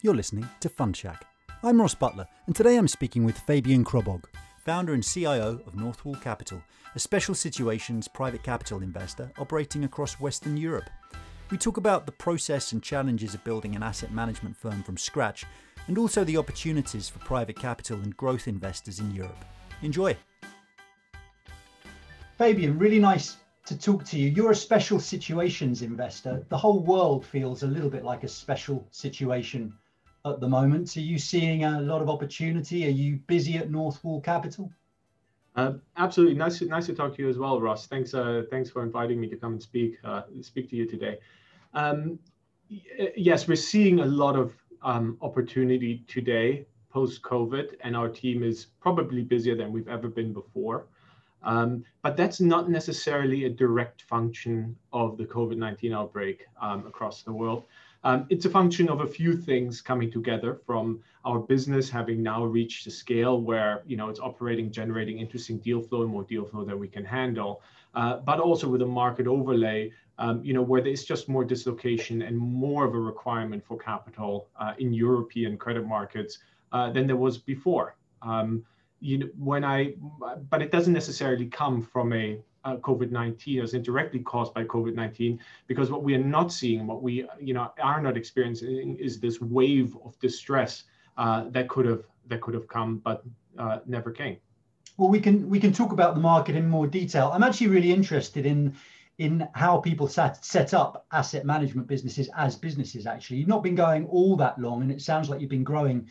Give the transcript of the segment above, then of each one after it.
You're listening to Fund Shack. I'm Ross Butler, and today I'm speaking with Fabian Chrobog, founder and CIO of North Wall Capital, a special situations private capital investor operating across Western Europe. We talk about the process and challenges of building an asset management firm from scratch, and also the opportunities for private capital and growth investors in Europe. Enjoy. Fabian, really nice to talk to you. You're a special situations investor. The whole world feels a little bit like a special situation at the moment. Are you seeing a lot of opportunity? Are you busy at North Wall Capital? Uh, absolutely, nice, nice to talk to you as well, Ross. Thanks, uh, thanks for inviting me to come and speak, uh, speak to you today. Um, yes, we're seeing a lot of um, opportunity today post COVID, and our team is probably busier than we've ever been before. Um, but that's not necessarily a direct function of the COVID 19 outbreak um, across the world. Um, it's a function of a few things coming together from our business having now reached a scale where you know it's operating, generating interesting deal flow and more deal flow that we can handle, uh, but also with a market overlay, um, you know, where there's just more dislocation and more of a requirement for capital uh, in European credit markets uh, than there was before. Um, you know, when I, but it doesn't necessarily come from a uh, COVID-19 as indirectly caused by COVID-19, because what we are not seeing, what we you know are not experiencing, is this wave of distress uh, that could have that could have come, but uh, never came. Well, we can we can talk about the market in more detail. I'm actually really interested in in how people set, set up asset management businesses as businesses. Actually, you've not been going all that long, and it sounds like you've been growing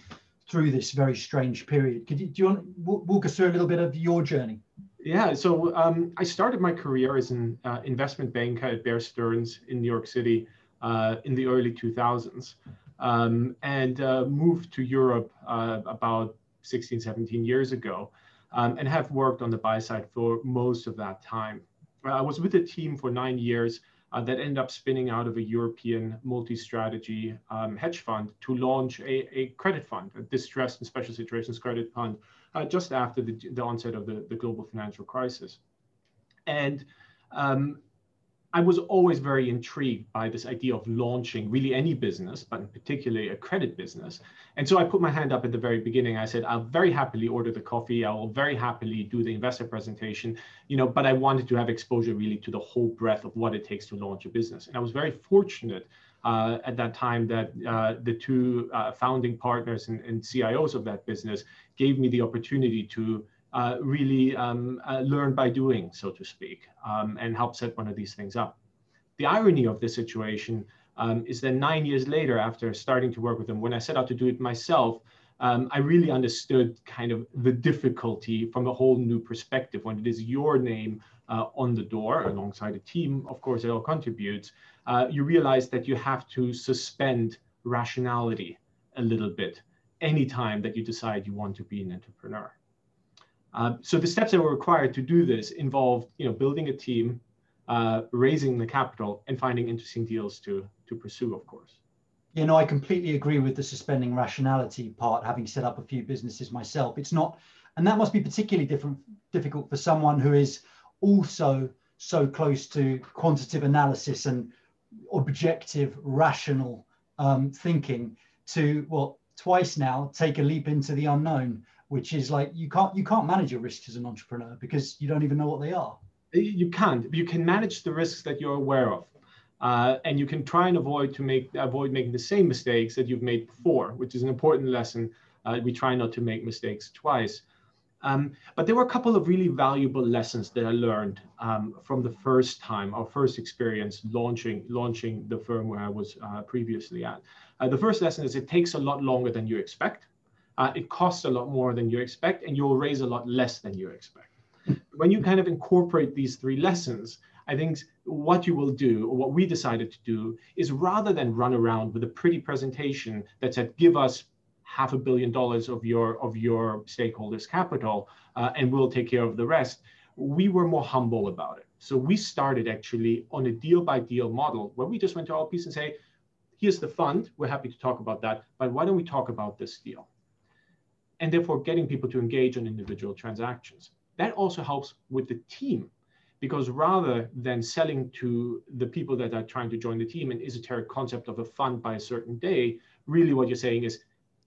through this very strange period. Could you do you want to walk us through a little bit of your journey? Yeah, so um, I started my career as an uh, investment banker at Bear Stearns in New York City uh, in the early 2000s um, and uh, moved to Europe uh, about 16, 17 years ago um, and have worked on the buy side for most of that time. I was with a team for nine years uh, that ended up spinning out of a European multi-strategy um, hedge fund to launch a, a, credit fund, a distressed and special situations credit fund uh, just after the, the, onset of the, the global financial crisis. And um, I was always very intrigued by this idea of launching really any business, but in particularly a credit business. And so I put my hand up at the very beginning. I said, I'll very happily order the coffee. I will very happily do the investor presentation, you know, but I wanted to have exposure really to the whole breadth of what it takes to launch a business. And I was very fortunate uh, at that time that uh, the two uh, founding partners and, and, CIOs of that business gave me the opportunity to uh, really um, uh, learn by doing, so to speak, um, and help set one of these things up. The irony of this situation um, is that nine years later, after starting to work with them, when I set out to do it myself, um, I really understood kind of the difficulty from a whole new perspective when it is your name uh, on the door alongside a team, of course, it all contributes. Uh, you realize that you have to suspend rationality a little bit anytime that you decide you want to be an entrepreneur. Uh, so the steps that were required to do this involved, you know, building a team, uh, raising the capital, and finding interesting deals to to pursue, of course. You know, I completely agree with the suspending rationality part. Having set up a few businesses myself, it's not, and that must be particularly different, difficult for someone who is also so close to quantitative analysis and objective, rational um, thinking to well twice now take a leap into the unknown which is like you can't you can't manage your risks as an entrepreneur because you don't even know what they are. You can't you can manage the risks that you're aware of uh, and you can try and avoid to make avoid making the same mistakes that you've made before which is an important lesson. Uh, we try not to make mistakes twice. Um, but there were a couple of really valuable lessons that I learned um, from the first time, our first experience launching launching the firm where I was uh, previously at. Uh, the first lesson is it takes a lot longer than you expect. Uh, it costs a lot more than you expect, and you'll raise a lot less than you expect. When you kind of incorporate these three lessons, I think what you will do, or what we decided to do, is rather than run around with a pretty presentation that said, give us half a billion dollars of your of your stakeholders' capital, uh, and we'll take care of the rest. We were more humble about it. So we started actually on a deal by deal model where we just went to our piece and say, here's the fund. We're happy to talk about that, but why don't we talk about this deal? And therefore, getting people to engage on individual transactions. That also helps with the team because rather than selling to the people that are trying to join the team an esoteric concept of a fund by a certain day, really what you're saying is,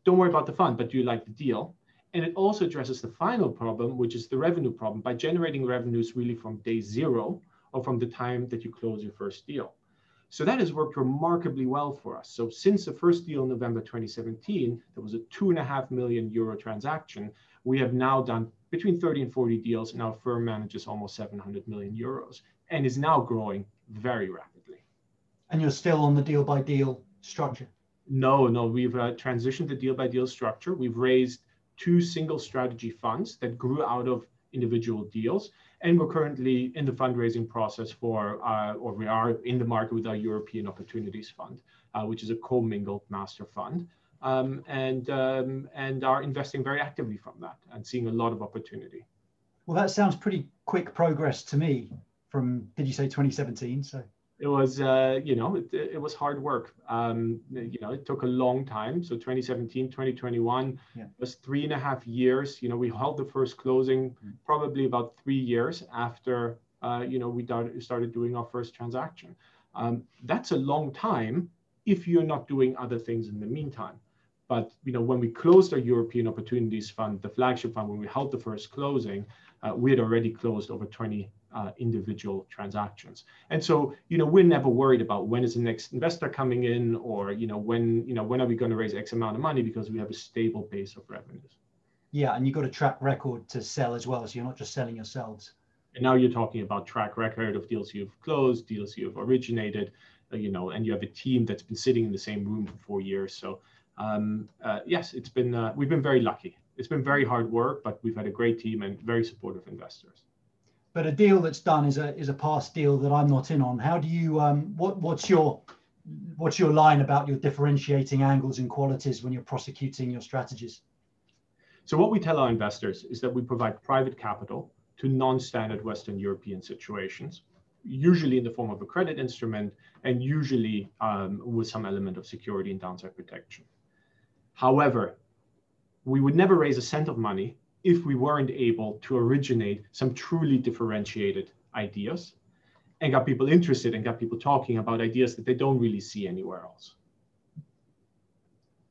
don't worry about the fund, but do you like the deal? And it also addresses the final problem, which is the revenue problem, by generating revenues really from day zero or from the time that you close your first deal. So that has worked remarkably well for us. So since the first deal in November 2017, there was a two and a half million euro transaction. We have now done between 30 and 40 deals, and our firm manages almost 700 million euros and is now growing very rapidly. And you're still on the deal by deal structure? No, no, we've uh, transitioned the deal by deal structure. We've raised two single strategy funds that grew out of individual deals. And we're currently in the fundraising process for, uh, or we are in the market with our European Opportunities Fund, uh, which is a commingled master fund. Um, and, um, and are investing very actively from that and seeing a lot of opportunity. Well, that sounds pretty quick progress to me from, did you say 2017? So it was uh, you know it, it, was hard work. Um, you know it took a long time. So 2017 2021 yeah. was three and a half years. You know we held the first closing mm. probably about three years after uh, you know we started doing our first transaction. Um, that's a long time if you're not doing other things in the meantime but you know when we closed our european opportunities fund the flagship fund when we held the first closing uh, we had already closed over 20 uh, individual transactions. And so, you know, we're never worried about when is the next investor coming in or, you know, when, you know, when are we going to raise X amount of money because we have a stable base of revenues. Yeah, and you've got a track record to sell as well. So you're not just selling yourselves. And now you're talking about track record of deals you've closed, deals you've originated, uh, you know, and you have a team that's been sitting in the same room for four years. So um, uh, yes, it's been, uh, we've been very lucky. It's been very hard work, but we've had a great team and very supportive investors but a deal that's done is a is a past deal that I'm not in on. How do you um what what's your what's your line about your differentiating angles and qualities when you're prosecuting your strategies? So what we tell our investors is that we provide private capital to non-standard Western European situations, usually in the form of a credit instrument and usually um, with some element of security and downside protection. However, we would never raise a cent of money if we weren't able to originate some truly differentiated ideas and got people interested and got people talking about ideas that they don't really see anywhere else.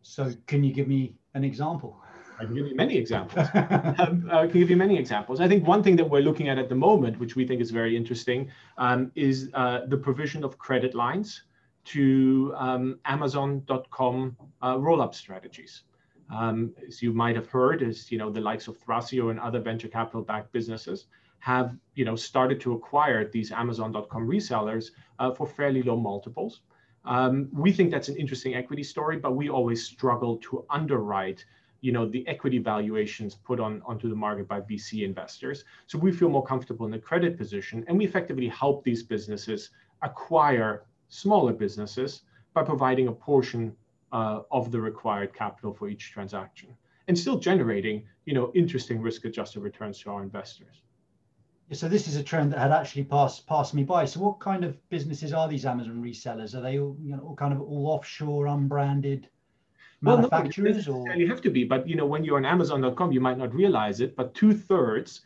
So, can you give me an example? I can give you many examples. um, I can give you many examples. I think one thing that we're looking at at the moment, which we think is very interesting, um, is uh, the provision of credit lines to um, Amazon.com uh, roll-up strategies. Um, as you might have heard, is you know the likes of Thrasio and other venture capital backed businesses have you know started to acquire these Amazon.com resellers uh, for fairly low multiples. Um, we think that's an interesting equity story, but we always struggle to underwrite you know the equity valuations put on onto the market by VC investors. So we feel more comfortable in the credit position, and we effectively help these businesses acquire smaller businesses by providing a portion uh, of the required capital for each transaction and still generating you know interesting risk adjusted returns to our investors. So this is a trend that had actually passed passed me by. So what kind of businesses are these amazon resellers? Are they all you know all kind of all offshore unbranded manufacturers well, no, or? you have to be but you know when you're on amazon.com you might not realize it but two-thirds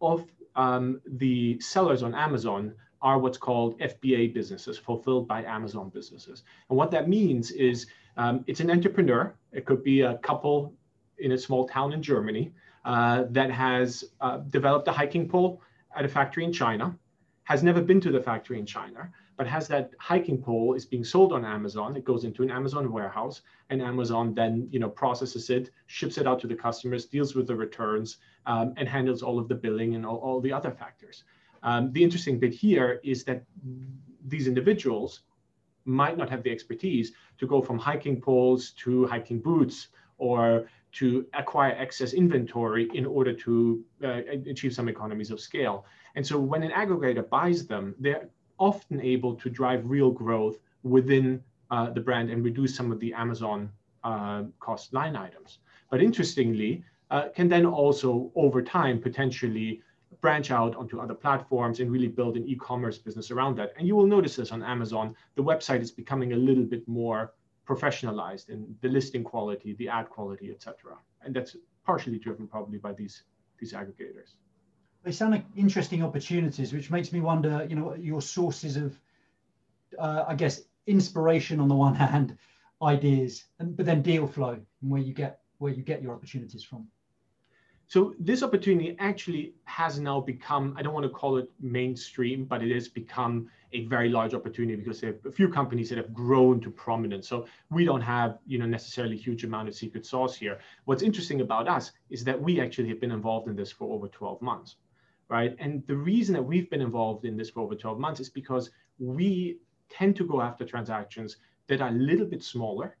of um, the sellers on amazon are what's called fba businesses fulfilled by amazon businesses and what that means is um, it's an entrepreneur. It could be a couple in a small town in Germany uh, that has uh, developed a hiking pole at a factory in China, has never been to the factory in China, but has that hiking pole is being sold on Amazon. It goes into an Amazon warehouse, and Amazon then you know processes it, ships it out to the customers, deals with the returns, um, and handles all of the billing and all, all the other factors. Um, the interesting bit here is that these individuals might not have the expertise to go from hiking poles to hiking boots or to acquire excess inventory in order to uh, achieve some economies of scale. And so when an aggregator buys them, they're often able to drive real growth within uh, the brand and reduce some of the Amazon uh, cost line items. But interestingly, uh, can then also over time potentially branch out onto other platforms and really build an e-commerce business around that. And you will notice this on Amazon. The website is becoming a little bit more professionalized in the listing quality, the ad quality, etc. And that's partially driven probably by these these aggregators. They sound like interesting opportunities, which makes me wonder, you know, your sources of, uh, I guess, inspiration on the one hand, ideas, and but then deal flow and where you get where you get your opportunities from. So this opportunity actually has now become, I don't want to call it mainstream, but it has become a very large opportunity because there are a few companies that have grown to prominence. So we don't have, you know, necessarily huge amount of secret sauce here. What's interesting about us is that we actually have been involved in this for over 12 months, right? And the reason that we've been involved in this for over 12 months is because we tend to go after transactions that are a little bit smaller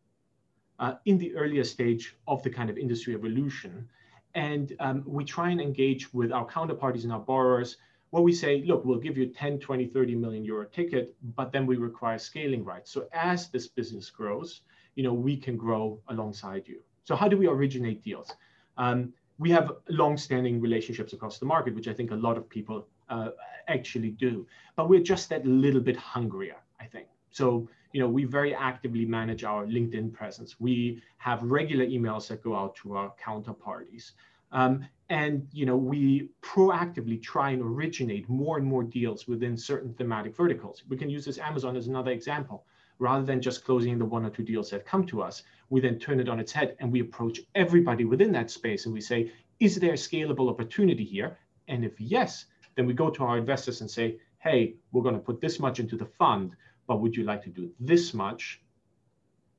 uh, in the earlier stage of the kind of industry evolution and um, we try and engage with our counterparties and our borrowers where we say, look, we'll give you 10, 20, 30 million euro ticket, but then we require scaling rights. So as this business grows, you know, we can grow alongside you. So how do we originate deals? Um, we have long-standing relationships across the market, which I think a lot of people uh, actually do. But we're just that little bit hungrier, I think. So, you know, we very actively manage our LinkedIn presence. We have regular emails that go out to our counterparties. Um, and, you know, we proactively try and originate more and more deals within certain thematic verticals. We can use this Amazon as another example. Rather than just closing the one or two deals that come to us, we then turn it on its head and we approach everybody within that space and we say, is there a scalable opportunity here? And if yes, then we go to our investors and say, hey, we're going to put this much into the fund but would you like to do this much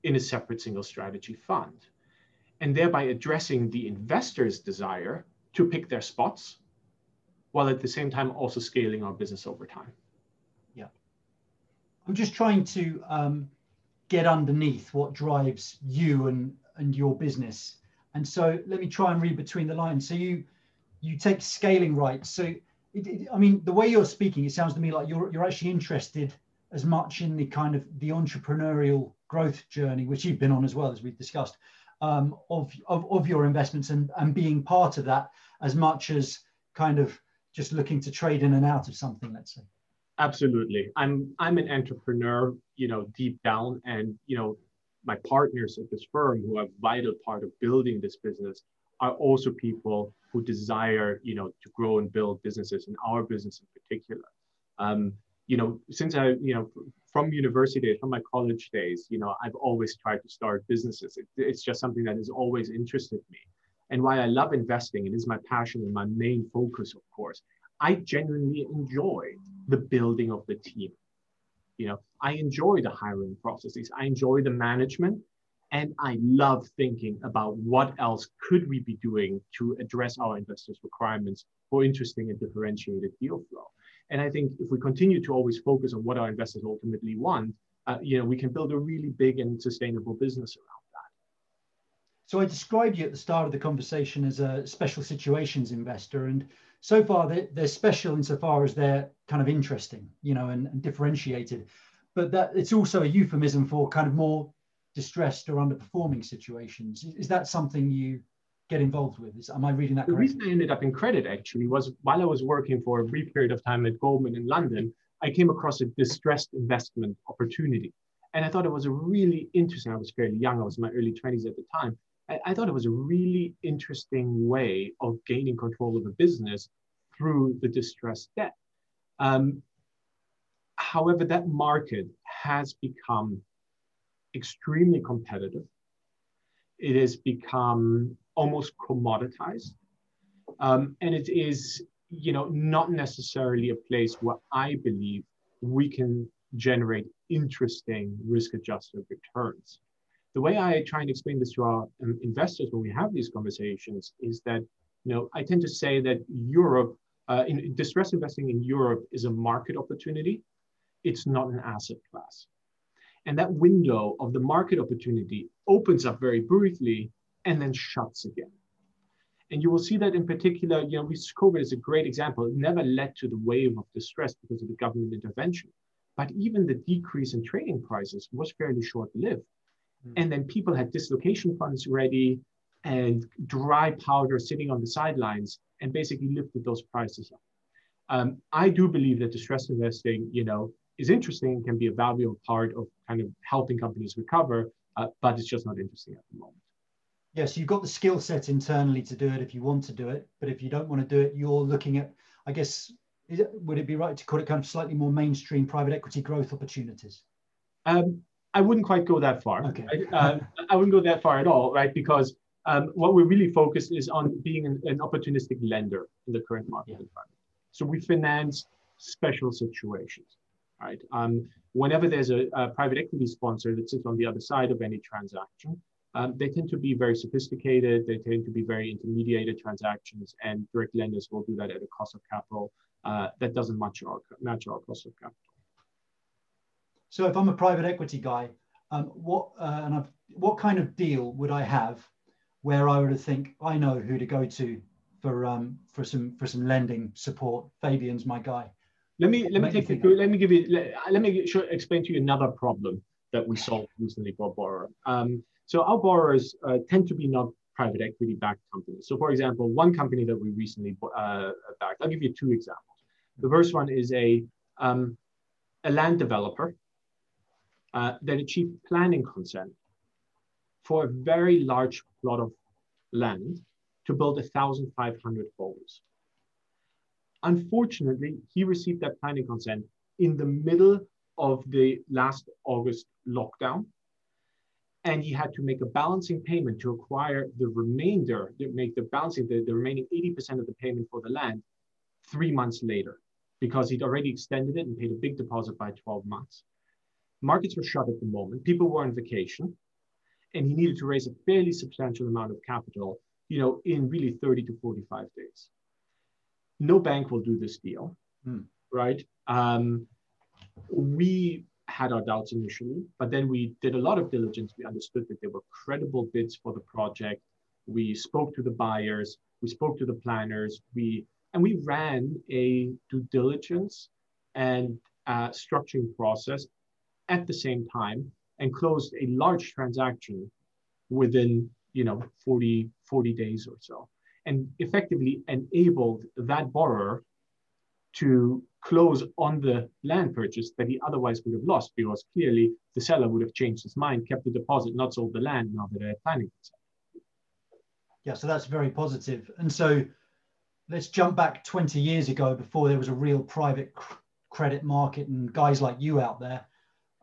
in a separate single strategy fund? And thereby addressing the investor's desire to pick their spots while at the same time also scaling our business over time. Yeah. I'm just trying to um, get underneath what drives you and, and your business. And so let me try and read between the lines. So you you take scaling rights. So it, it, I mean, the way you're speaking, it sounds to me like you're you're actually interested as much in the kind of the entrepreneurial growth journey, which you've been on as well as we've discussed, um, of, of, of your investments and, and being part of that as much as kind of just looking to trade in and out of something, let's say. Absolutely. I'm I'm an entrepreneur, you know, deep down. And, you know, my partners at this firm who are a vital part of building this business are also people who desire, you know, to grow and build businesses, and our business in particular. Um, you know, since I, you know, from university days, from my college days, you know, I've always tried to start businesses. It, it's just something that has always interested me. And why I love investing, it is my passion and my main focus, of course. I genuinely enjoy the building of the team. You know, I enjoy the hiring processes. I enjoy the management. And I love thinking about what else could we be doing to address our investors' requirements for interesting and differentiated deal flow. And I think if we continue to always focus on what our investors ultimately want, uh, you know, we can build a really big and sustainable business around that. So I described you at the start of the conversation as a special situations investor, and so far they're, they're special insofar as they're kind of interesting, you know, and, and differentiated. But that it's also a euphemism for kind of more distressed or underperforming situations. Is that something you get involved with? Is, am I reading that correctly? The reason I ended up in credit actually was while I was working for a brief period of time at Goldman in London, I came across a distressed investment opportunity. And I thought it was a really interesting, I was fairly young, I was in my early 20s at the time. I, I thought it was a really interesting way of gaining control of a business through the distressed debt. Um, however, that market has become extremely competitive. It has become almost commoditized. Um, and it is, you know, not necessarily a place where I believe we can generate interesting risk-adjusted returns. The way I try and explain this to our um, investors when we have these conversations is that, you know, I tend to say that Europe, uh, in distress investing in Europe is a market opportunity. It's not an asset class. And that window of the market opportunity opens up very briefly and then shuts again. And you will see that in particular, you know, COVID is a great example. It never led to the wave of distress because of the government intervention. But even the decrease in trading prices was fairly short-lived. Mm. And then people had dislocation funds ready and dry powder sitting on the sidelines and basically lifted those prices up. Um, I do believe that distress investing, you know, is interesting and can be a valuable part of kind of helping companies recover, uh, but it's just not interesting at the moment yes, you've got the skill set internally to do it if you want to do it. But if you don't want to do it, you're looking at, I guess, it, would it be right to call it kind of slightly more mainstream private equity growth opportunities? Um, I wouldn't quite go that far. Okay. Right? Uh, I wouldn't go that far at all, right? Because um, what we're really focused is on being an, an opportunistic lender in the current market yeah. environment. So we finance special situations, right? Um, whenever there's a, a, private equity sponsor that sits on the other side of any transaction, um, they tend to be very sophisticated. They tend to be very intermediated transactions, and direct lenders will do that at a cost of capital uh, that doesn't match our match our cost of capital. So, if I'm a private equity guy, um, what uh, and I've, what kind of deal would I have where I would think I know who to go to for um, for some for some lending support? Fabian's my guy. Let me let me take you through. Let me give you. Let, let me show, explain to you another problem that we solved recently for a borrower. Um, so our borrowers uh, tend to be not private equity backed companies. So for example, one company that we recently uh, backed, I'll give you two examples. The first one is a, um, a land developer uh, that achieved planning consent for a very large plot of land to build 1,500 homes. Unfortunately, he received that planning consent in the middle of the last August lockdown and he had to make a balancing payment to acquire the remainder, to make the balancing, the, the remaining 80% of the payment for the land three months later, because he'd already extended it and paid a big deposit by 12 months. Markets were shut at the moment, people were on vacation, and he needed to raise a fairly substantial amount of capital, you know, in really 30 to 45 days. No bank will do this deal, hmm. right? Um, we had our doubts initially, but then we did a lot of diligence. We understood that there were credible bids for the project. We spoke to the buyers, we spoke to the planners, we and we ran a due diligence and uh, structuring process at the same time and closed a large transaction within you know 40 40 days or so and effectively enabled that borrower to close on the land purchase that he otherwise would have lost because clearly the seller would have changed his mind, kept the deposit, not sold the land now that they're planning consent. Yeah, so that's very positive. And so let's jump back 20 years ago before there was a real private credit market and guys like you out there.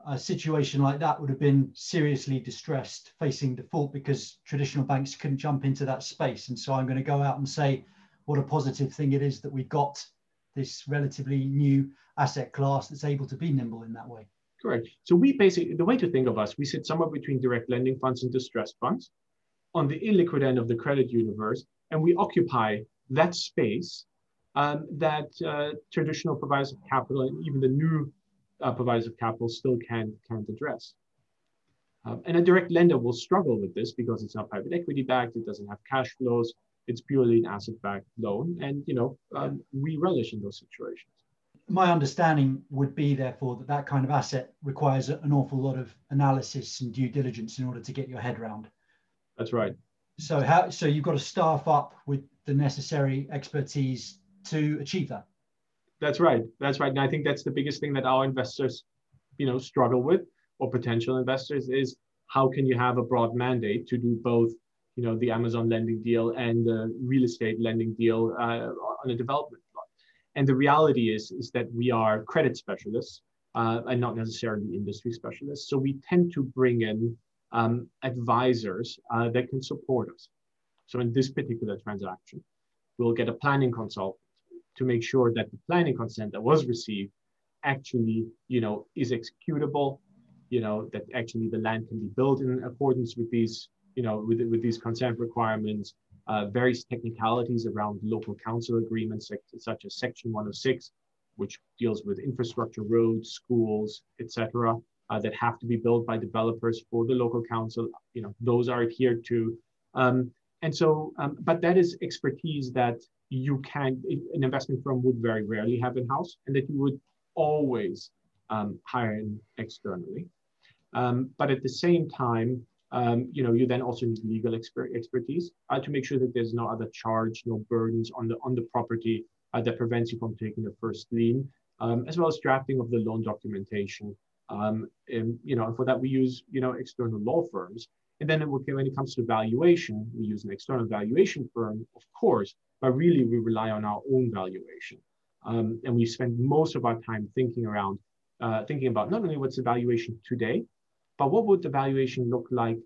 A situation like that would have been seriously distressed, facing default because traditional banks couldn't jump into that space. And so I'm going to go out and say what a positive thing it is that we got this relatively new asset class that's able to be nimble in that way. Correct. So we basically, the way to think of us, we sit somewhere between direct lending funds and distressed funds on the illiquid end of the credit universe, and we occupy that space um, that uh, traditional providers of capital and even the new uh, providers of capital still can't, can't address. Um, and a direct lender will struggle with this because it's not private equity backed, it doesn't have cash flows, it's purely an asset-backed loan, and you know um, we relish in those situations. My understanding would be, therefore, that that kind of asset requires an awful lot of analysis and due diligence in order to get your head around. That's right. So how? So you've got to staff up with the necessary expertise to achieve that. That's right. That's right. And I think that's the biggest thing that our investors, you know, struggle with, or potential investors, is how can you have a broad mandate to do both you know, the Amazon lending deal and the real estate lending deal uh, on a development plot. And the reality is, is that we are credit specialists uh, and not necessarily industry specialists. So we tend to bring in um, advisors uh, that can support us. So in this particular transaction, we'll get a planning consultant to make sure that the planning consent that was received actually, you know, is executable, you know, that actually the land can be built in accordance with these you know, with, with these consent requirements, uh, various technicalities around local council agreements, such as Section 106, which deals with infrastructure, roads, schools, etc., uh, that have to be built by developers for the local council. You know, those are adhered to. Um, and so, um, but that is expertise that you can, an investment firm would very rarely have in house, and that you would always um, hire in externally. Um, but at the same time, um, you know, you then also need legal exper expertise uh, to make sure that there's no other charge, no burdens on the on the property uh, that prevents you from taking the first lien, um, as well as drafting of the loan documentation. Um, and, you know, for that we use you know external law firms. And then when it comes to valuation, we use an external valuation firm, of course, but really we rely on our own valuation. Um, and we spend most of our time thinking around, uh, thinking about not only what's the valuation today, but what would the valuation look like,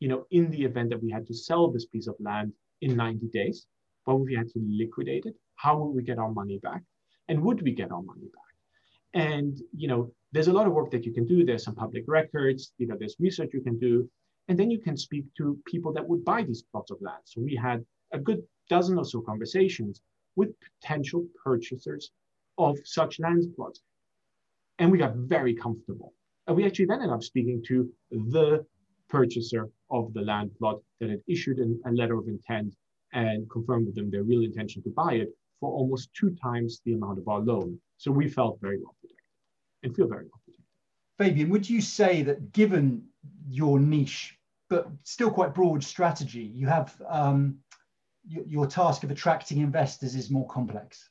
you know, in the event that we had to sell this piece of land in 90 days? What would we have to liquidate it? How would we get our money back? And would we get our money back? And you know, there's a lot of work that you can do. There's some public records, you know, there's research you can do, and then you can speak to people that would buy these plots of land. So we had a good dozen or so conversations with potential purchasers of such land plots. And we got very comfortable. And we actually then ended up speaking to the purchaser of the land plot that had issued an, a letter of intent and confirmed with them their real intention to buy it for almost two times the amount of our loan. So we felt very well protected and feel very well protected. Fabian, would you say that given your niche, but still quite broad strategy, you have um, your, your task of attracting investors is more complex?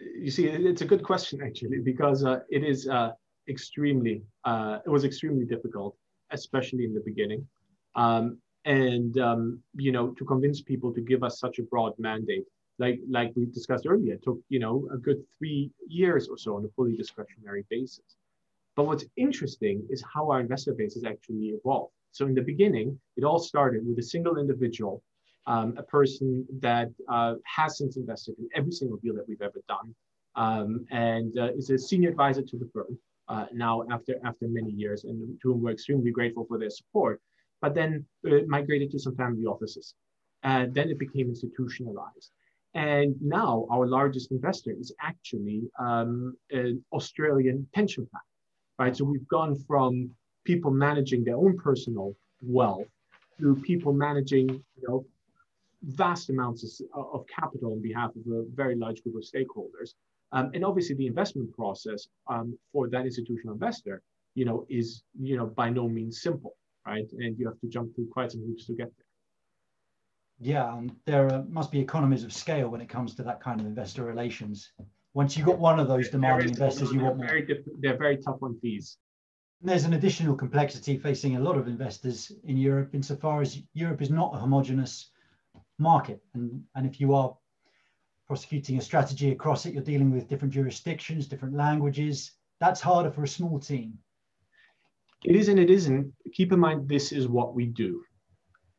You see, it's a good question actually, because uh, it is uh, extremely, uh, it was extremely difficult, especially in the beginning. Um, and um, you know, to convince people to give us such a broad mandate like like we discussed earlier, took you know a good three years or so on a fully discretionary basis. But what's interesting is how our investor base has actually evolved. So in the beginning, it all started with a single individual, um, a person that uh, has since invested in every single deal that we've ever done, um, and uh, is a senior advisor to the firm uh, now after after many years, and to whom we're extremely grateful for their support. But then uh, migrated to some family offices, and then it became institutionalized. And now our largest investor is actually um, an Australian pension plan, right? So we've gone from people managing their own personal wealth to people managing, you know, vast amounts of, of capital on behalf of a very large group of stakeholders. Um, and obviously the investment process um, for that institutional investor, you know, is, you know, by no means simple, right? And you have to jump through quite some hoops to get there. Yeah, and there uh, must be economies of scale when it comes to that kind of investor relations. Once you've got one of those demanding investors, you want more. Very they're very tough on fees. There's an additional complexity facing a lot of investors in Europe, insofar as Europe is not a homogenous market. And, and if you are prosecuting a strategy across it, you're dealing with different jurisdictions, different languages. That's harder for a small team. It is and it isn't. Keep in mind, this is what we do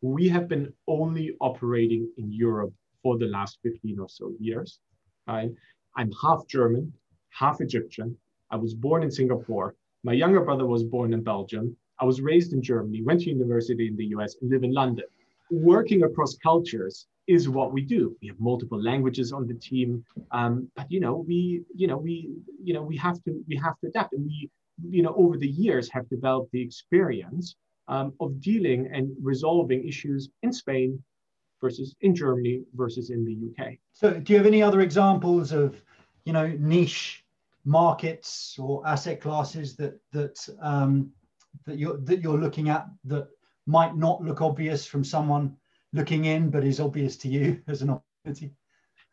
we have been only operating in Europe for the last 15 or so years. Right? I'm half German, half Egyptian. I was born in Singapore. My younger brother was born in Belgium. I was raised in Germany, went to university in the US, and live in London. Working across cultures is what we do. We have multiple languages on the team, um, but you know, we, you know, we, you know, we have to, we have to adapt, and we, you know, over the years have developed the experience um, of dealing and resolving issues in Spain versus in Germany versus in the UK. So, do you have any other examples of, you know, niche markets or asset classes that that um, that you're that you're looking at that might not look obvious from someone looking in, but is obvious to you as an opportunity?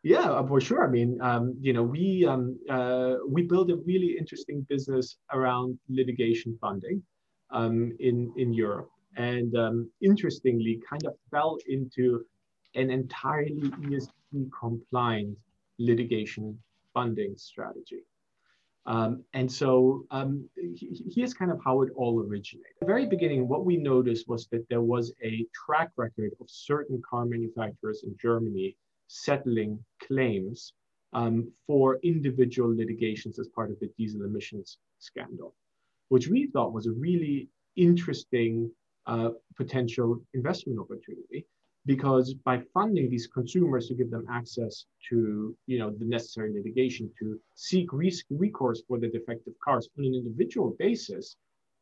Yeah, uh, for sure. I mean, um, you know, we um, uh, we build a really interesting business around litigation funding um, in, in Europe. And um, interestingly, kind of fell into an entirely ESG compliant litigation funding strategy. Um, and so um, here's kind of how it all originated. At the very beginning, what we noticed was that there was a track record of certain car manufacturers in Germany settling claims um, for individual litigations as part of the diesel emissions scandal which we thought was a really interesting uh, potential investment opportunity because by funding these consumers to give them access to you know the necessary litigation to seek recourse for the defective cars on an individual basis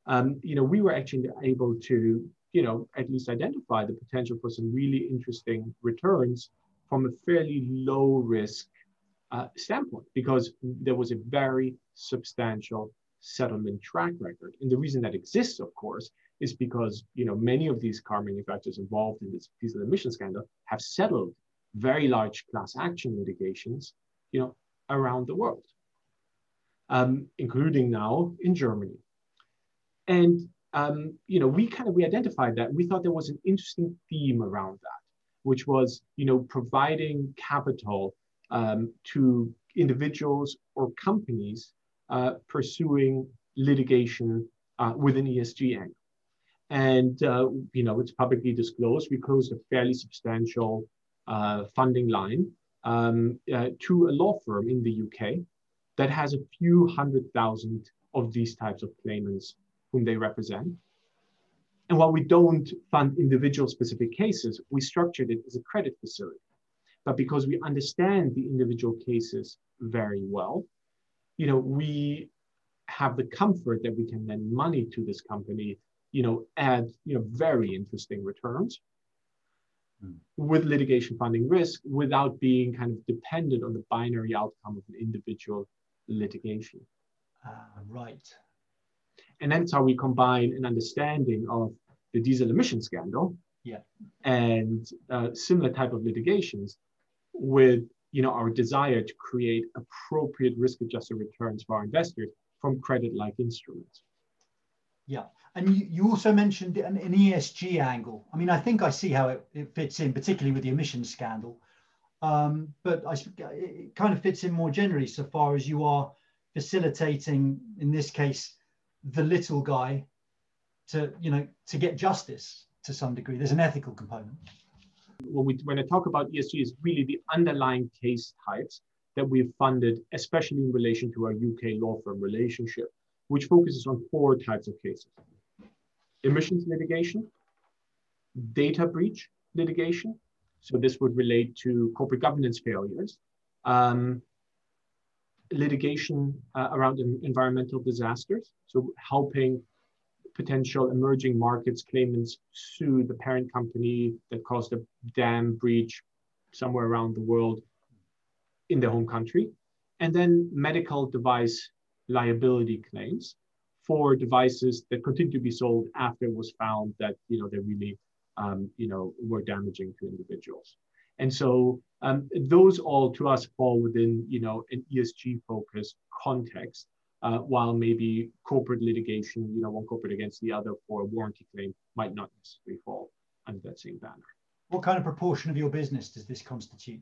um, you know we were actually able to you know at least identify the potential for some really interesting returns from a fairly low risk uh, standpoint because there was a very substantial settlement track record. And the reason that exists, of course, is because you know many of these car manufacturers involved in this diesel emission scandal have settled very large class action litigations, you know, around the world, um, including now in Germany. And um, you know, we kind of we identified that we thought there was an interesting theme around that, which was you know providing capital um, to individuals or companies uh, pursuing litigation uh, with an ESG angle. And, uh, you know, it's publicly disclosed. We closed a fairly substantial uh, funding line um, uh, to a law firm in the UK that has a few hundred thousand of these types of claimants whom they represent. And while we don't fund individual specific cases, we structured it as a credit facility. But because we understand the individual cases very well, you know, we have the comfort that we can lend money to this company, you know, add you know very interesting returns mm. with litigation funding risk without being kind of dependent on the binary outcome of an individual litigation. Uh, right. And that's how we combine an understanding of the diesel emission scandal yeah. and uh, similar type of litigations with you know our desire to create appropriate risk adjusted returns for our investors from credit like instruments yeah and you, you also mentioned an, an, esg angle i mean i think i see how it, it fits in particularly with the emissions scandal um, but I, it kind of fits in more generally so far as you are facilitating in this case the little guy to you know to get justice to some degree. There's an ethical component. When we when I talk about ESG, is really the underlying case types that we've funded, especially in relation to our UK law firm relationship, which focuses on four types of cases: emissions litigation, data breach litigation. So this would relate to corporate governance failures. Um, litigation uh, around environmental disasters, so helping potential emerging markets claimants sue the parent company that caused a dam breach somewhere around the world in their home country. And then medical device liability claims for devices that continue to be sold after it was found that you know they really um, you know were damaging to individuals. And so um, those all to us fall within you know an ESG focused context uh, while maybe corporate litigation, you know, one corporate against the other for a warranty claim might not necessarily fall under that same banner. What kind of proportion of your business does this constitute?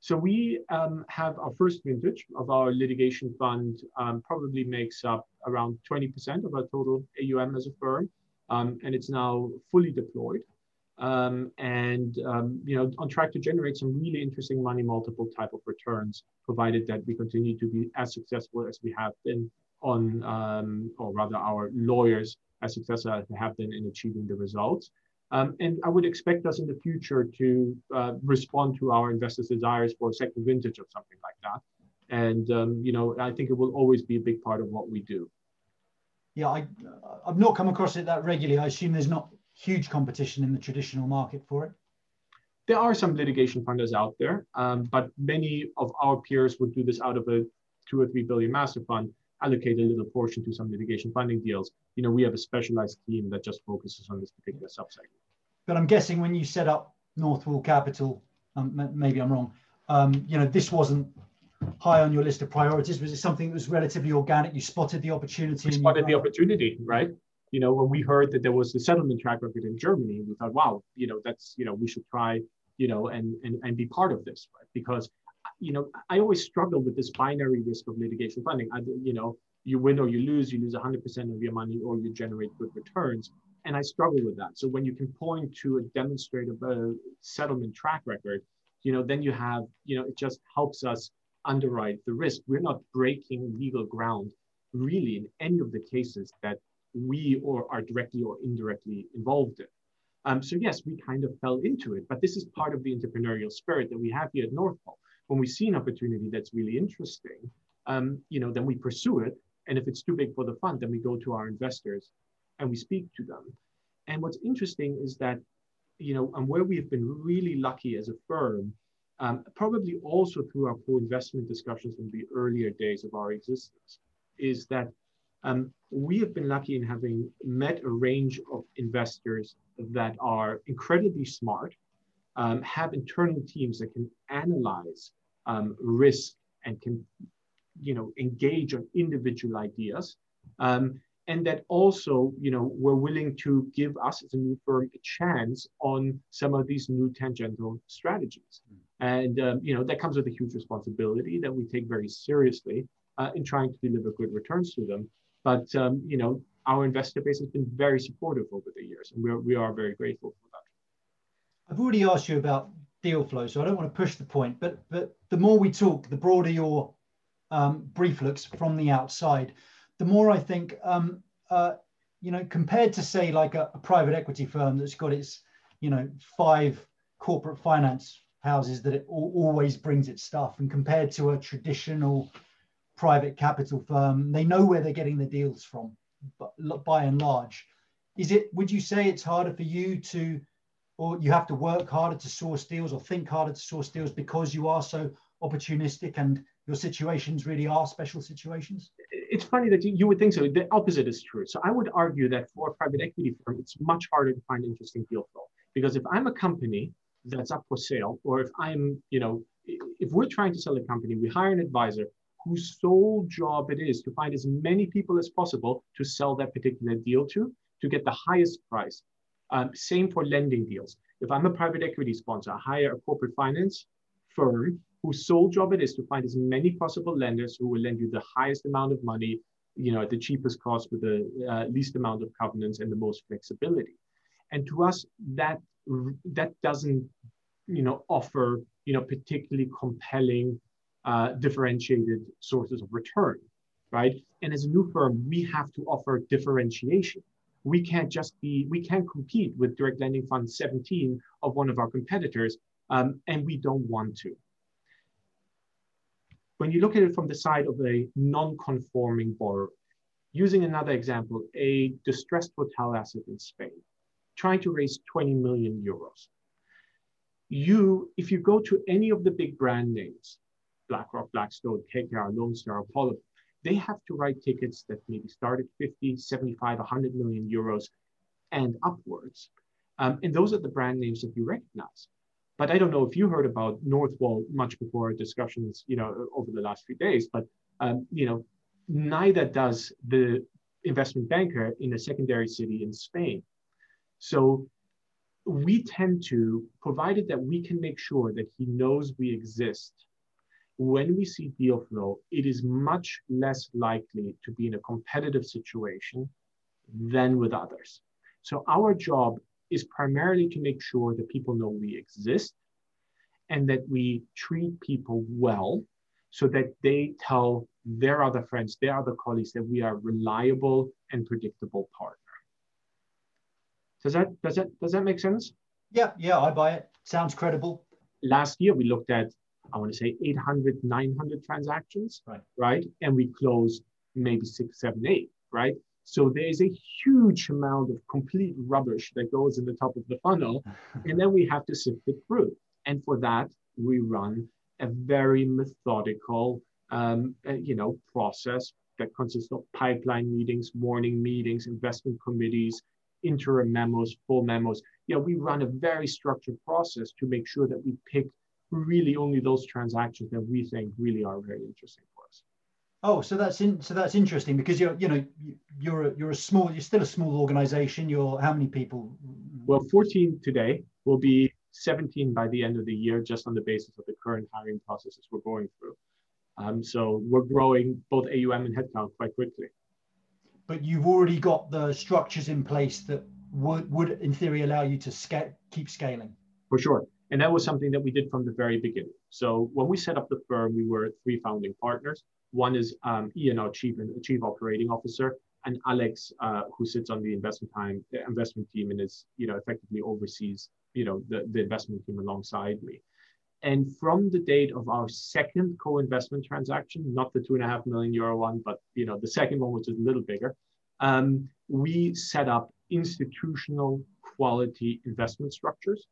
So we um, have our first vintage of our litigation fund um, probably makes up around 20% of our total AUM as a firm. Um, and it's now fully deployed um, and um, you know on track to generate some really interesting money multiple type of returns, provided that we continue to be as successful as we have been on, um, or rather our lawyers as successful as they have been in achieving the results. Um, and I would expect us in the future to uh, respond to our investors' desires for a second vintage of something like that. And um, you know, I think it will always be a big part of what we do. Yeah, I, I've not come across it that regularly. I assume there's not huge competition in the traditional market for it? There are some litigation funders out there, um, but many of our peers would do this out of a two or three billion master fund, allocate a little portion to some litigation funding deals. You know, we have a specialized team that just focuses on this particular subsegment. But I'm guessing when you set up North Wall Capital, um, maybe I'm wrong, um, you know, this wasn't high on your list of priorities? Was it something that was relatively organic? You spotted the opportunity. We spotted the opportunity, right? you know, when we heard that there was a settlement track record in Germany, we thought, wow, you know, that's, you know, we should try, you know, and and, and be part of this, right? Because, you know, I always struggle with this binary risk of litigation funding. I, you know, you win or you lose, you lose 100% of your money or you generate good returns. And I struggle with that. So when you can point to a demonstrative uh, settlement track record, you know, then you have, you know, it just helps us underwrite the risk. We're not breaking legal ground really in any of the cases that we or are directly or indirectly involved in. Um, so yes, we kind of fell into it, but this is part of the entrepreneurial spirit that we have here at North Wall. When we see an opportunity that's really interesting, um, you know, then we pursue it. And if it's too big for the fund, then we go to our investors and we speak to them. And what's interesting is that, you know, and where we've been really lucky as a firm, um, probably also through our co-investment discussions in the earlier days of our existence, is that um, we have been lucky in having met a range of investors that are incredibly smart, um, have internal teams that can analyze um, risk and can, you know, engage on individual ideas, um, and that also, you know, were willing to give us as a new firm a chance on some of these new tangential strategies. Mm. And um, you know that comes with a huge responsibility that we take very seriously uh, in trying to deliver good returns to them. But um, you know, our investor base has been very supportive over the years, and we're, we are very grateful for that. I've already asked you about deal flow, so I don't want to push the point, but but the more we talk, the broader your um, brief looks from the outside, the more I think, um, uh, you know, compared to say like a, a, private equity firm that's got its, you know, five corporate finance houses that it always brings its stuff, and compared to a traditional private capital firm, they know where they're getting the deals from, but by and large, is it? Would you say it's harder for you to or you have to work harder to source deals or think harder to source deals because you are so opportunistic and your situations really are special situations? It's funny that you would think so. The opposite is true. So I would argue that for a private equity firm, it's much harder to find interesting deal flow. Because if I'm a company that's up for sale, or if I'm, you know, if we're trying to sell a company, we hire an advisor whose sole job it is to find as many people as possible to sell that particular deal to, to get the highest price. Um, same for lending deals. If I'm a private equity sponsor, I hire a corporate finance firm whose sole job it is to find as many possible lenders who will lend you the highest amount of money, you know, at the cheapest cost with the uh, least amount of covenants and the most flexibility. And to us, that that doesn't, you know, offer, you know, particularly compelling, uh, differentiated sources of return, right? And as a new firm, we have to offer differentiation we can't just be, we can't compete with direct lending fund 17 of one of our competitors, um, and we don't want to. When you look at it from the side of a non-conforming borrower, using another example, a distressed hotel asset in Spain, trying to raise 20 million euros. You, if you go to any of the big brand names, BlackRock, Blackstone, KKR, Lone Star, Apollo, they have to write tickets that maybe start at 50, 75, 100 million euros and upwards. Um, and those are the brand names that you recognize. But I don't know if you heard about North Wall much before our discussions, you know, over the last few days, but, um, you know, neither does the investment banker in a secondary city in Spain. So we tend to, provided that we can make sure that he knows we exist when we see deal flow, it is much less likely to be in a competitive situation than with others. So our job is primarily to make sure that people know we exist and that we treat people well so that they tell their other friends, their other colleagues that we are reliable and predictable partner. Does that does that does that make sense? Yeah, yeah, I buy it. Sounds credible. Last year we looked at I want to say 800, 900 transactions, right? right? And we close maybe six, seven, eight, right? So there's a huge amount of complete rubbish that goes in the top of the funnel, and then we have to sift it through. And for that, we run a very methodical, um, uh, you know, process that consists of pipeline meetings, morning meetings, investment committees, interim memos, full memos. You know, we run a very structured process to make sure that we pick really only those transactions that we think really are very interesting for us. Oh, so that's in, so that's interesting because you're you know you're a, you're a small you're still a small organization. You're how many people? Well, 14 today. Will be 17 by the end of the year, just on the basis of the current hiring processes we're going through. Um, so we're growing both AUM and headcount quite quickly. But you've already got the structures in place that would, would in theory allow you to scale, keep scaling. For sure. And that was something that we did from the very beginning. So when we set up the firm, we were three founding partners. One is um, Ian, our chief, chief operating officer, and Alex, uh, who sits on the investment time investment team and is you know effectively oversees you know the, the investment team alongside me. And from the date of our second co-investment transaction, not the two and a half million euro one, but you know the second one, which is a little bigger, um, we set up institutional quality investment structures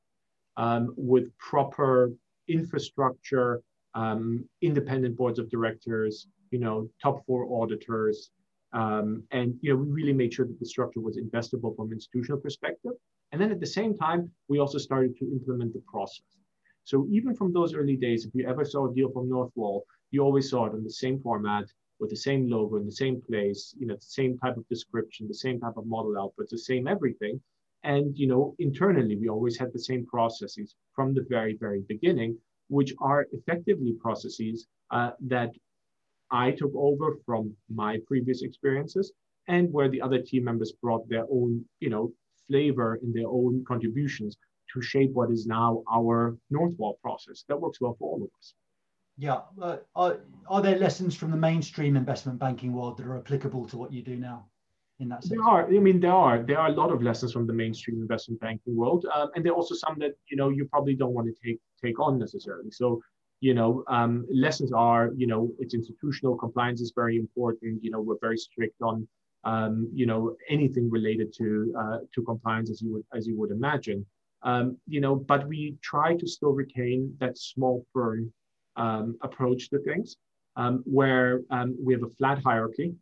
um, with proper infrastructure, um, independent boards of directors, you know, top four auditors, um, and you know, we really made sure that the structure was investable from an institutional perspective. And then at the same time, we also started to implement the process. So even from those early days, if you ever saw a deal from North Wall, you always saw it in the same format, with the same logo in the same place, you know, the same type of description, the same type of model output, the same everything. And you know, internally, we always had the same processes from the very, very beginning, which are effectively processes uh, that I took over from my previous experiences and where the other team members brought their own, you know, flavor in their own contributions to shape what is now our North Wall process that works well for all of us. Yeah. Uh, are, are there lessons from the mainstream investment banking world that are applicable to what you do now? In that sense? There are. I mean, there are. There are a lot of lessons from the mainstream investment banking world, um, and there are also some that you know you probably don't want to take take on necessarily. So, you know, um, lessons are, you know, it's institutional compliance is very important. You know, we're very strict on, um, you know, anything related to uh, to compliance as you would as you would imagine. Um, you know, but we try to still retain that small firm um, approach to things, um, where um, we have a flat hierarchy.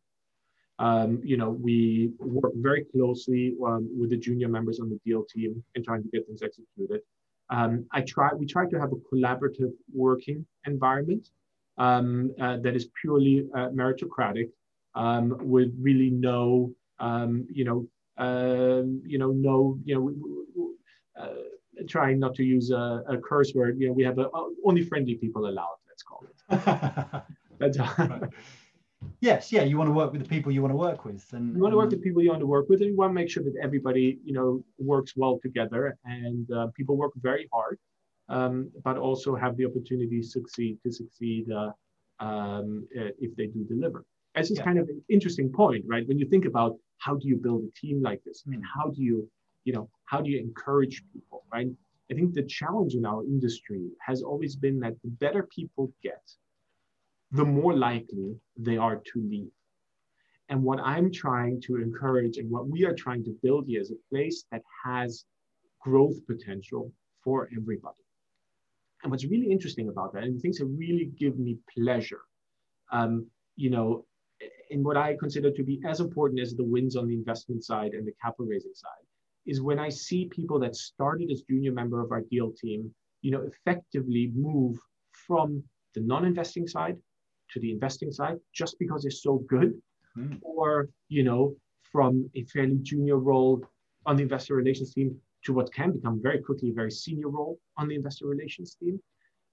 Um, you know, we work very closely um, with the junior members on the deal team in trying to get things executed. Um, I try, we try to have a collaborative working environment uh, that is purely uh, meritocratic, with really no, you know, you know, no, you know, uh, trying not to use a, a, curse word. You know, we have a, only friendly people allowed. Let's call it. That's, yes, yeah. You want to work with the people you want to work with, and you want to work with people you want to work with, and you want to make sure that everybody, you know, works well together, and uh, people work very hard, um, but also have the opportunity to succeed to succeed uh, um, if they do deliver. As is yeah. kind of an interesting point, right? When you think about how do you build a team like this, I mean, how do you you know, how do you encourage people, right? I think the challenge in our industry has always been that the better people get, the more likely they are to leave. And what I'm trying to encourage and what we are trying to build here is a place that has growth potential for everybody. And what's really interesting about that, and things that really give me pleasure, um, you know, in what I consider to be as important as the wins on the investment side and the capital raising side, is when I see people that started as junior member of our deal team, you know, effectively move from the non-investing side to the investing side just because they're so good, mm. or you know, from a fairly junior role on the investor relations team to what can become very quickly a very senior role on the investor relations team.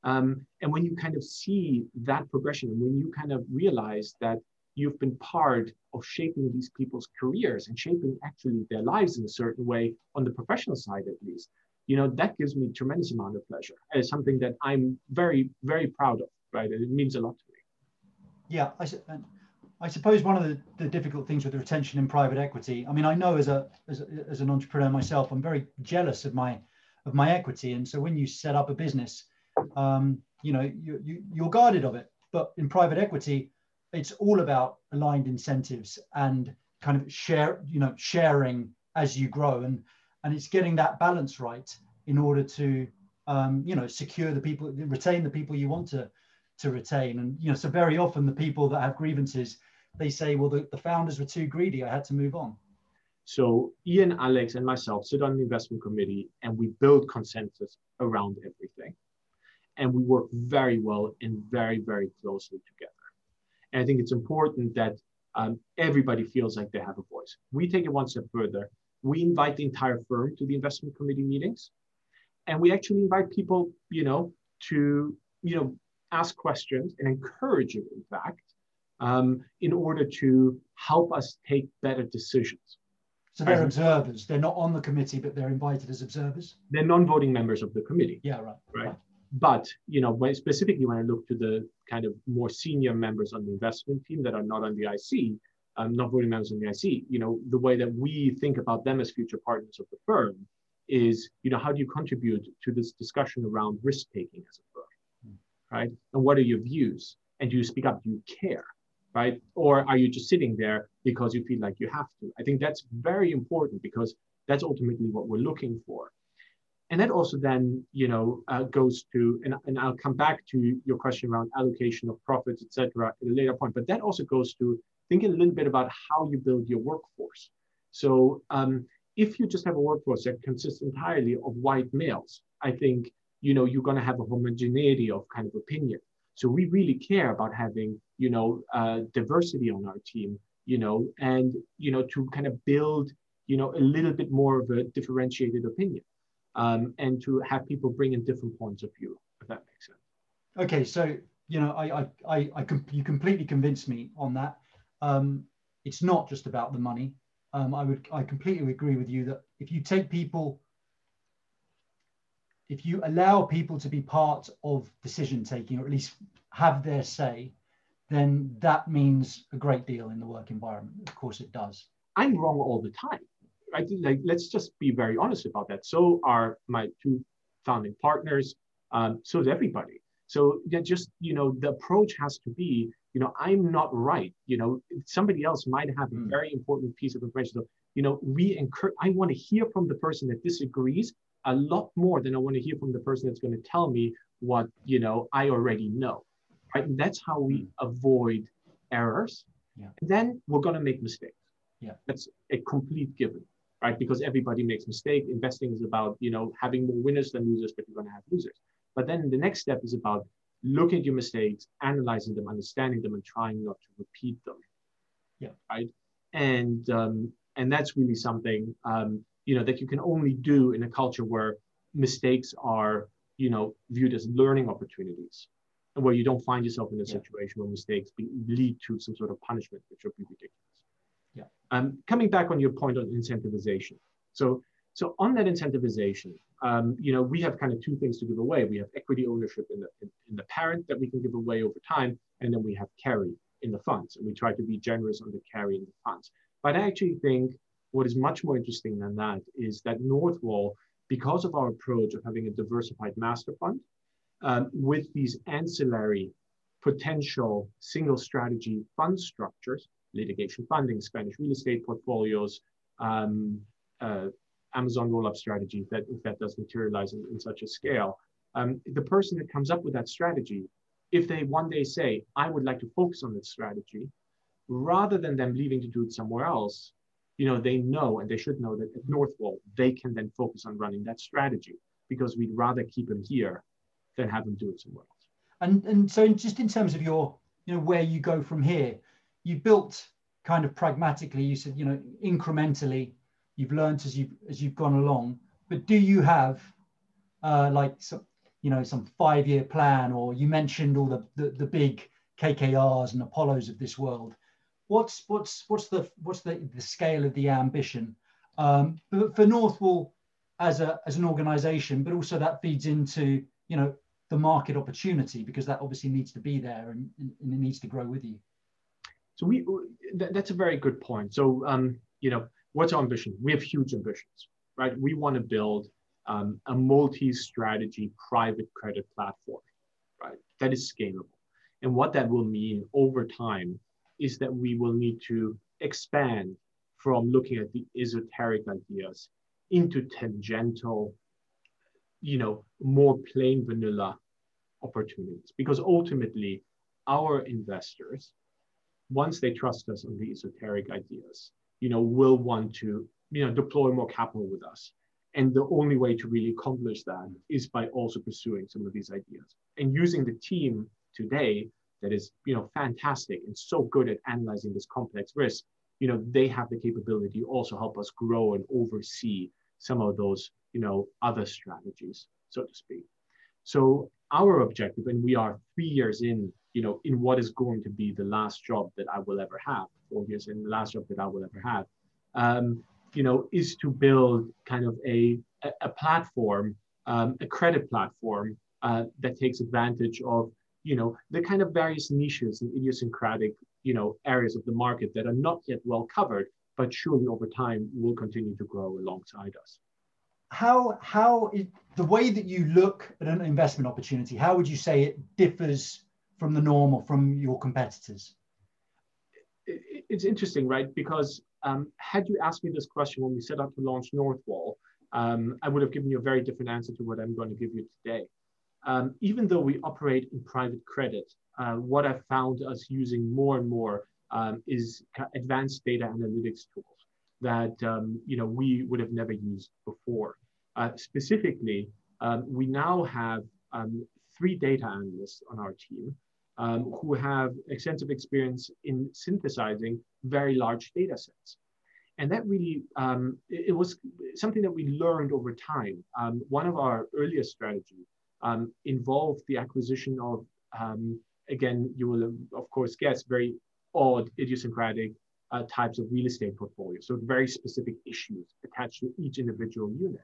Um, and when you kind of see that progression, and when you kind of realize that you've been part of shaping these people's careers and shaping actually their lives in a certain way on the professional side at least you know that gives me tremendous amount of pleasure it's something that i'm very very proud of right and it means a lot yeah i, I suppose one of the, the difficult things with the retention in private equity i mean i know as a, as as an entrepreneur myself i'm very jealous of my of my equity. And so when you set up a business um, you know you, you you're guarded of it. But in private equity it's all about aligned incentives and kind of share you know sharing as you grow. And and it's getting that balance right in order to um, you know secure the people retain the people you want to to retain and you know so very often the people that have grievances they say well the, the founders were too greedy i had to move on so ian alex and myself sit on the investment committee and we build consensus around everything and we work very well and very very closely together and I think it's important that um, everybody feels like they have a voice. We take it one step further. We invite the entire firm to the investment committee meetings. And we actually invite people, you know, to, you know, ask questions and encourage you, in fact, um, in order to help us take better decisions. So they're observers. They're not on the committee, but they're invited as observers. They're non-voting members of the committee. Yeah, right. Right. right. But you know, when, specifically when I look to the kind of more senior members on the investment team that are not on the IC, um, not voting members on the IC, you know, the way that we think about them as future partners of the firm is, you know, how do you contribute to this discussion around risk taking as a. right? And what are your views? And do you speak up? Do you care? Right? Or are you just sitting there because you feel like you have to? I think that's very important because that's ultimately what we're looking for and that also then you know uh, goes to and, and i'll come back to your question around allocation of profits etc at a later point but that also goes to thinking a little bit about how you build your workforce so um, if you just have a workforce that consists entirely of white males i think you know you're going to have a homogeneity of kind of opinion so we really care about having you know uh, diversity on our team you know and you know to kind of build you know a little bit more of a differentiated opinion um, and to have people bring in different points of view, if that makes sense. Okay, so you know, I, I, I, I you completely convinced me on that. Um, it's not just about the money. Um, I would I completely agree with you that if you take people, if you allow people to be part of decision taking or at least have their say, then that means a great deal in the work environment. Of course, it does. I'm wrong all the time. Right? Like, let's just be very honest about that. So are my two founding partners. Um, so is everybody. So just you know, the approach has to be, you know, I'm not right. You know, somebody else might have a hmm. very important piece of information. So, you know, we encourage. I want to hear from the person that disagrees a lot more than I want to hear from the person that's going to tell me what you know I already know. Right? And that's how we hmm. avoid errors. Yeah. And then we're going to make mistakes. Yeah. That's a complete given right? Because everybody makes mistakes. Investing is about, you know, having more winners than losers, but you're going to have losers. But then the next step is about looking at your mistakes, analyzing them, understanding them, and trying not to repeat them. Yeah. Right. And um, and that's really something um, you know that you can only do in a culture where mistakes are you know viewed as learning opportunities, and where you don't find yourself in a yeah. situation where mistakes be, lead to some sort of punishment, which would be ridiculous. Yeah. Um, coming back on your point on incentivization. So so on that incentivization, um, you know, we have kind of two things to give away. We have equity ownership in the, in, in, the parent that we can give away over time, and then we have carry in the funds. And we try to be generous on the carry in the funds. But I actually think what is much more interesting than that is that North Wall, because of our approach of having a diversified master fund, um, with these ancillary potential single strategy fund structures, litigation funding, Spanish real estate portfolios, um, uh, Amazon roll-up strategy that if that does materialize in, in such a scale, um, the person that comes up with that strategy, if they one day say, I would like to focus on this strategy, rather than them leaving to do it somewhere else, you know, they know and they should know that at North Wall, they can then focus on running that strategy because we'd rather keep them here than have them do it somewhere else. And, and so just in terms of your, you know, where you go from here, you built kind of pragmatically, you said, you know, incrementally you've learned as you've as you've gone along but do you have uh, like some you know some five year plan or you mentioned all the, the, the big kkrs and apollos of this world what's what's what's the what's the, the scale of the ambition um, for north wall as a as an organization but also that feeds into you know the market opportunity because that obviously needs to be there and, and it needs to grow with you so we that's a very good point so um, you know what's our ambition? We have huge ambitions, right? We want to build um, a multi-strategy private credit platform, right? That is scalable. And what that will mean over time is that we will need to expand from looking at the esoteric ideas into tangential, you know, more plain vanilla opportunities. Because ultimately, our investors, once they trust us on the esoteric ideas, you know, will want to, you know, deploy more capital with us. And the only way to really accomplish that is by also pursuing some of these ideas and using the team today that is, you know, fantastic and so good at analyzing this complex risk. You know, they have the capability to also help us grow and oversee some of those, you know, other strategies, so to speak. So our objective, and we are three years in, you know, in what is going to be the last job that I will ever have, four years in the last job that I will ever have, um, you know, is to build kind of a, a, platform, um, a credit platform uh, that takes advantage of, you know, the kind of various niches and idiosyncratic, you know, areas of the market that are not yet well covered, but surely over time will continue to grow alongside us. How, how is, the way that you look at an investment opportunity, how would you say it differs from the norm or from your competitors? it's interesting, right? Because um, had you asked me this question when we set out to launch North Wall, um, I would have given you a very different answer to what I'm going to give you today. Um, even though we operate in private credit, uh, what I've found us using more and more um, is advanced data analytics tools that um, you know we would have never used before. Uh, specifically, um, we now have three data analysts on our team um, who have extensive experience in synthesizing very large data sets. And that really, um, it, it, was something that we learned over time. Um, one of our earliest strategies um, involved the acquisition of, um, again, you will of course guess, very odd, idiosyncratic uh, types of real estate portfolios. So very specific issues attached to each individual unit.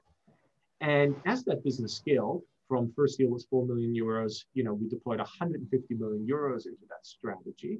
And as that business scaled, from first deal was 4 million euros, you know, we deployed 150 million euros into that strategy.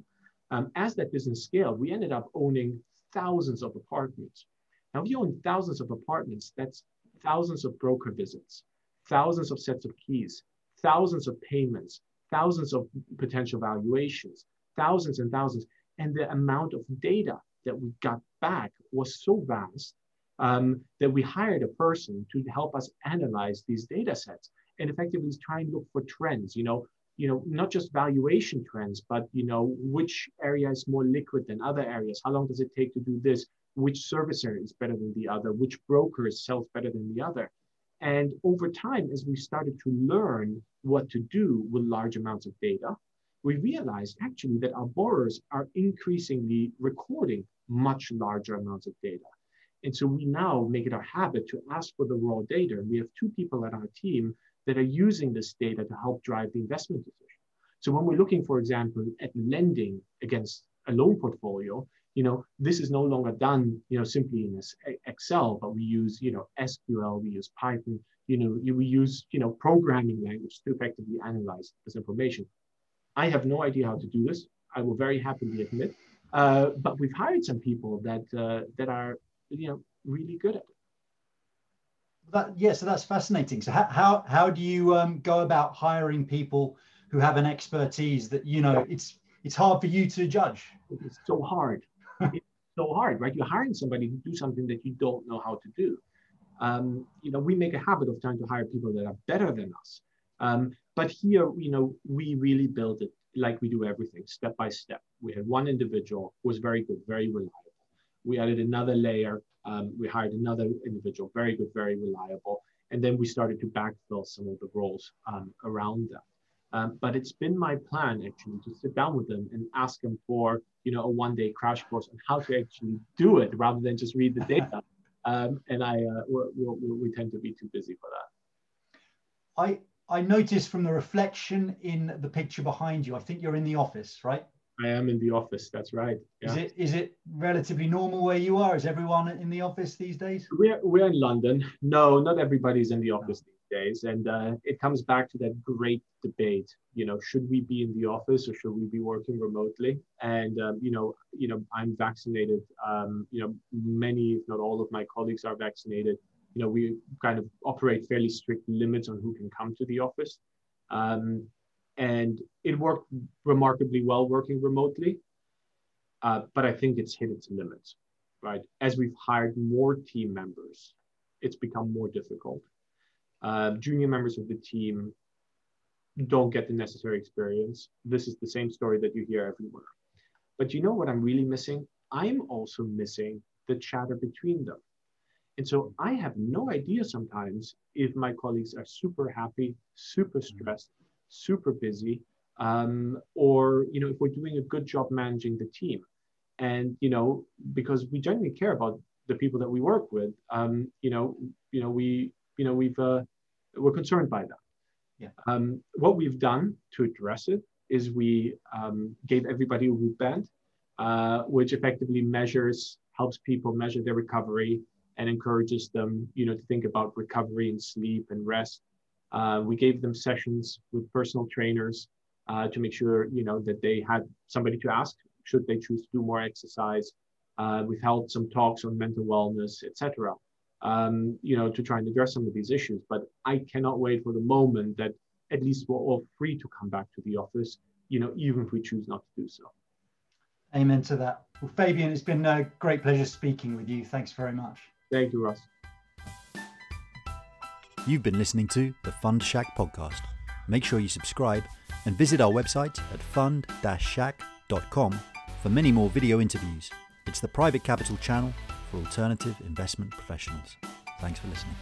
Um, as that business scaled, we ended up owning thousands of apartments. Now, if you own thousands of apartments, that's thousands of broker visits, thousands of sets of keys, thousands of payments, thousands of potential valuations, thousands and thousands. And the amount of data that we got back was so vast um, that we hired a person to help us analyze these data sets and effectively try and look for trends, you know, you know, not just valuation trends, but you know, which area is more liquid than other areas? How long does it take to do this? Which service area is better than the other? Which broker sells better than the other? And over time, as we started to learn what to do with large amounts of data, we realized actually that our borrowers are increasingly recording much larger amounts of data. And so we now make it our habit to ask for the raw data. And we have two people at our team that are using this data to help drive the investment decision. So when we're looking, for example, at lending against a loan portfolio, you know, this is no longer done, you know, simply in Excel, but we use, you know, SQL, we use Python, you know, we use, you know, programming language to effectively analyze this information. I have no idea how to do this. I will very happily admit, uh, but we've hired some people that uh, that are, you know, really good at it. That, yeah, so that's fascinating. So how, how, how do you um, go about hiring people who have an expertise that, you know, it's, it's hard for you to judge? It's so hard. it's so hard, right? You're hiring somebody to do something that you don't know how to do. Um, you know, we make a habit of trying to hire people that are better than us. Um, but here, you know, we really build it like we do everything, step by step. We had one individual who was very good, very reliable. We added another layer um, we hired another individual, very good, very reliable. And then we started to backfill some of the roles um, around them. Um, but it's been my plan actually to sit down with them and ask them for you know a one day crash course on how to actually do it rather than just read the data. Um, and I uh, we we tend to be too busy for that. I I noticed from the reflection in the picture behind you. I think you're in the office, right? I am in the office. That's right. Yeah. Is it is it relatively normal where you are? Is everyone in the office these days? We're we're in London. No, not everybody's in the office no. Days, and uh, it comes back to that great debate. You know, should we be in the office or should we be working remotely? And um, you know, you know, I'm vaccinated. Um, you know, many, if not all, of my colleagues are vaccinated. You know, we kind of operate fairly strict limits on who can come to the office. Um, and it worked remarkably well working remotely. Uh, but I think it's hit its limits, right? As we've hired more team members, it's become more difficult. Uh, junior members of the team don't get the necessary experience. This is the same story that you hear everywhere. But you know what I'm really missing? I'm also missing the chatter between them. And so I have no idea sometimes if my colleagues are super happy, super stressed, super busy, um, or you know if we're doing a good job managing the team, and you know because we genuinely care about the people that we work with, um, you know, you know we you know we've uh, we're concerned by that. Yeah. Um, what we've done to address it is we um, gave everybody a Whoop band, uh, which effectively measures helps people measure their recovery and encourages them, you know, to think about recovery and sleep and rest uh, we gave them sessions with personal trainers uh, to make sure you know that they had somebody to ask should they choose to do more exercise. Uh, we've held some talks on mental wellness, etc. Um, you know, to try and address some of these issues. But I cannot wait for the moment that at least we're all free to come back to the office. You know, even if we choose not to do so. Amen to that. Well, Fabian, it's been a great pleasure speaking with you. Thanks very much. Thank you, Ross. You've been listening to the Fund Shack podcast. Make sure you subscribe and visit our website at fund-shack.com for many more video interviews. It's the private capital channel for alternative investment professionals. Thanks for listening.